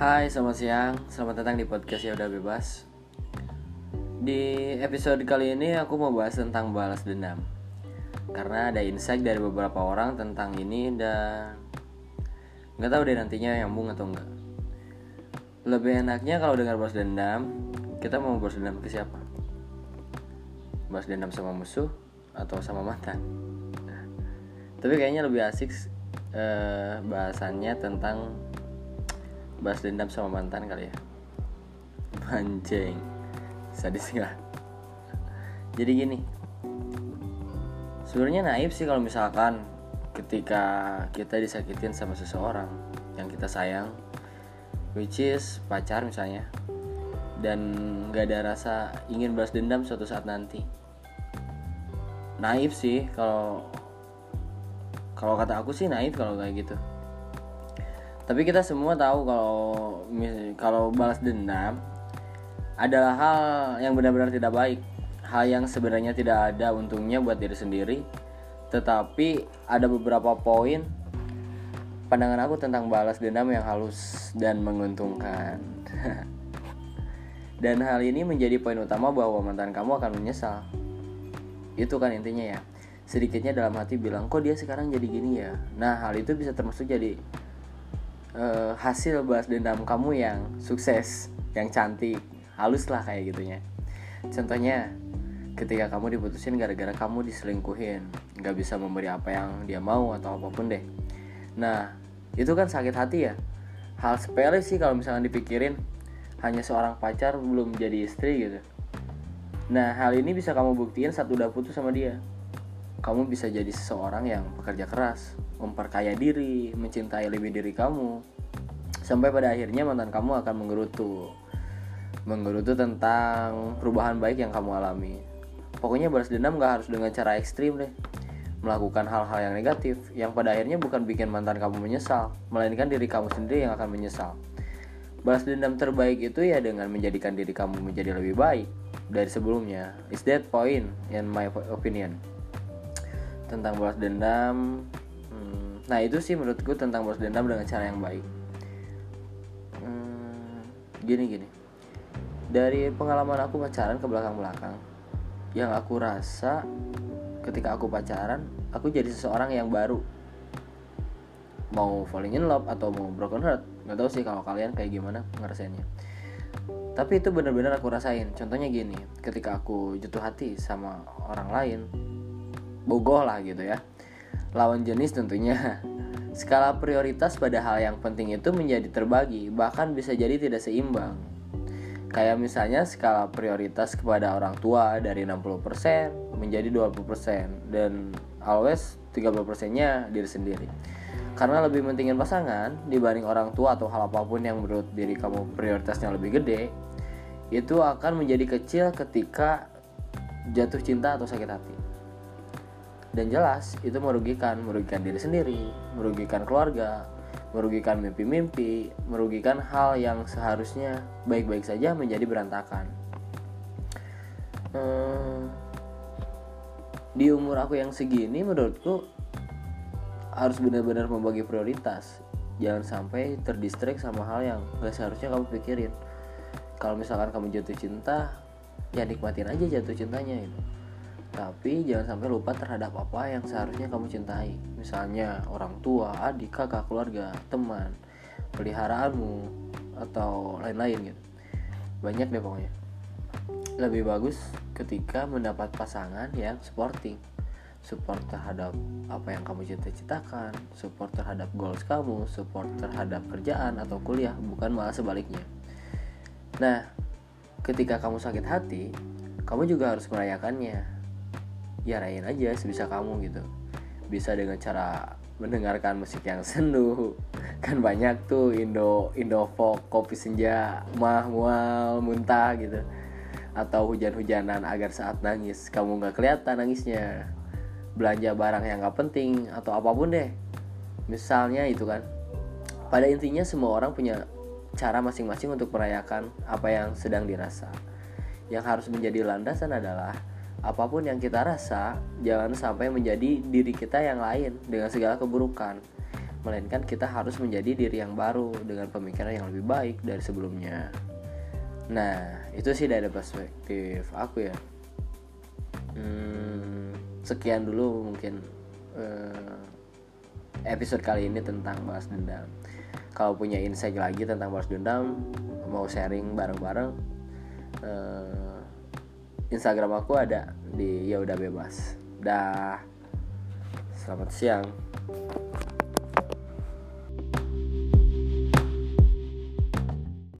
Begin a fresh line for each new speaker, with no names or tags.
Hai, selamat siang. Selamat datang di podcast Ya Udah Bebas. Di episode kali ini aku mau bahas tentang balas dendam. Karena ada insight dari beberapa orang tentang ini dan nggak tahu deh nantinya nyambung atau enggak. Lebih enaknya kalau dengar balas dendam, kita mau balas dendam ke siapa? Balas dendam sama musuh atau sama mantan? Tapi kayaknya lebih asik eh, bahasannya tentang bahas dendam sama mantan kali ya? Anjing. Sadis gak? Jadi gini. Sebenarnya naif sih kalau misalkan Ketika kita disakitin sama seseorang Yang kita sayang Which is pacar misalnya Dan gak ada rasa ingin balas dendam suatu saat nanti. Naif sih kalau kalau kata aku sih naif kalau kayak gitu tapi kita semua tahu kalau kalau balas dendam adalah hal yang benar-benar tidak baik. Hal yang sebenarnya tidak ada untungnya buat diri sendiri. Tetapi ada beberapa poin pandangan aku tentang balas dendam yang halus dan menguntungkan. Dan hal ini menjadi poin utama bahwa mantan kamu akan menyesal. Itu kan intinya ya. Sedikitnya dalam hati bilang kok dia sekarang jadi gini ya? Nah hal itu bisa termasuk jadi uh, hasil balas dendam kamu yang sukses, yang cantik, halus lah kayak gitunya. Contohnya, ketika kamu diputusin gara-gara kamu diselingkuhin, nggak bisa memberi apa yang dia mau atau apa pun deh. Nah, itu kan sakit hati ya. Hal sepele sih kalau misalnya dipikirin, hanya seorang pacar belum jadi istri gitu. Nah, hal ini bisa kamu buktiin saat udah putus sama dia. Kamu bisa jadi seseorang yang pekerja keras, memperkaya diri, mencintai lebih diri kamu. Sampai pada akhirnya mantan kamu akan menggerutu. Menggerutu tentang perubahan baik yang kamu alami. Pokoknya balas dendam gak harus dengan cara ekstrim deh. Melakukan hal-hal yang negatif yang pada akhirnya bukan bikin mantan kamu menyesal, melainkan diri kamu sendiri yang akan menyesal. Balas dendam terbaik itu ya dengan menjadikan diri kamu menjadi lebih baik dari sebelumnya. Is that point in my opinion? Tentang balas dendam, nah itu sih menurutku tentang balas dendam dengan cara yang baik. Hmm, gini gini. Dari pengalaman aku pacaran ke belakang belakang yang aku rasa ketika aku pacaran aku jadi seseorang yang baru. Mau falling in love atau mau broken heart nggak tahu sih kalau kalian kayak gimana ngerasainnya. Tapi itu benar-benar aku rasain. Contohnya gini ketika aku jatuh hati sama orang lain bogoh lah gitu ya lawan jenis tentunya. Skala prioritas pada hal yang penting itu menjadi terbagi, bahkan bisa jadi tidak seimbang. Kayak misalnya skala prioritas kepada orang tua dari 60% menjadi 20% dan always 30%-nya diri sendiri. Karena lebih pentingin pasangan dibanding orang tua atau hal apa pun yang menurut diri kamu prioritasnya lebih gede, itu akan menjadi kecil ketika jatuh cinta atau sakit hati dan jelas itu merugikan merugikan diri sendiri merugikan keluarga merugikan mimpi-mimpi merugikan hal yang seharusnya baik-baik saja menjadi berantakan. Hmm, di umur aku yang segini menurutku harus benar-benar membagi prioritas. Jangan sampai terdistrik sama hal yang gak seharusnya kamu pikirin. Kalau misalkan kamu jatuh cinta ya nikmatin aja jatuh cintanya itu tapi jangan sampai lupa terhadap apa yang seharusnya kamu cintai. Misalnya orang tua adik kakak keluarga teman peliharaanmu atau lain-lain gitu. Banyak deh pokoknya. Lebih bagus ketika mendapat pasangan yang supporting. Support terhadap apa yang kamu cita-citakan support terhadap goals kamu support terhadap kerjaan atau kuliah bukan malah sebaliknya. Nah ketika kamu sakit hati kamu juga harus merayakannya ya rayain aja sebisa kamu gitu. Bisa dengan cara mendengarkan musik yang sendu. Kan banyak tuh Indo Indo folk kopi senja mah mual muntah gitu. Atau hujan-hujanan agar saat nangis kamu nggak kelihatan nangisnya. Belanja barang yang nggak penting atau apa pun deh. Misalnya itu kan. Pada intinya semua orang punya cara masing-masing untuk merayakan apa yang sedang dirasa. Yang harus menjadi landasan adalah apa pun yang kita rasa jangan sampai menjadi diri kita yang lain dengan segala keburukan. Melainkan kita harus menjadi diri yang baru dengan pemikiran yang lebih baik dari sebelumnya. Nah itu sih dari perspektif aku ya. Hmm, sekian dulu mungkin uh, episode kali ini tentang balas dendam. Kalau punya insight lagi tentang balas dendam mau sharing bareng-bareng uh, Instagram aku ada di ya udah bebas. Dah. Selamat siang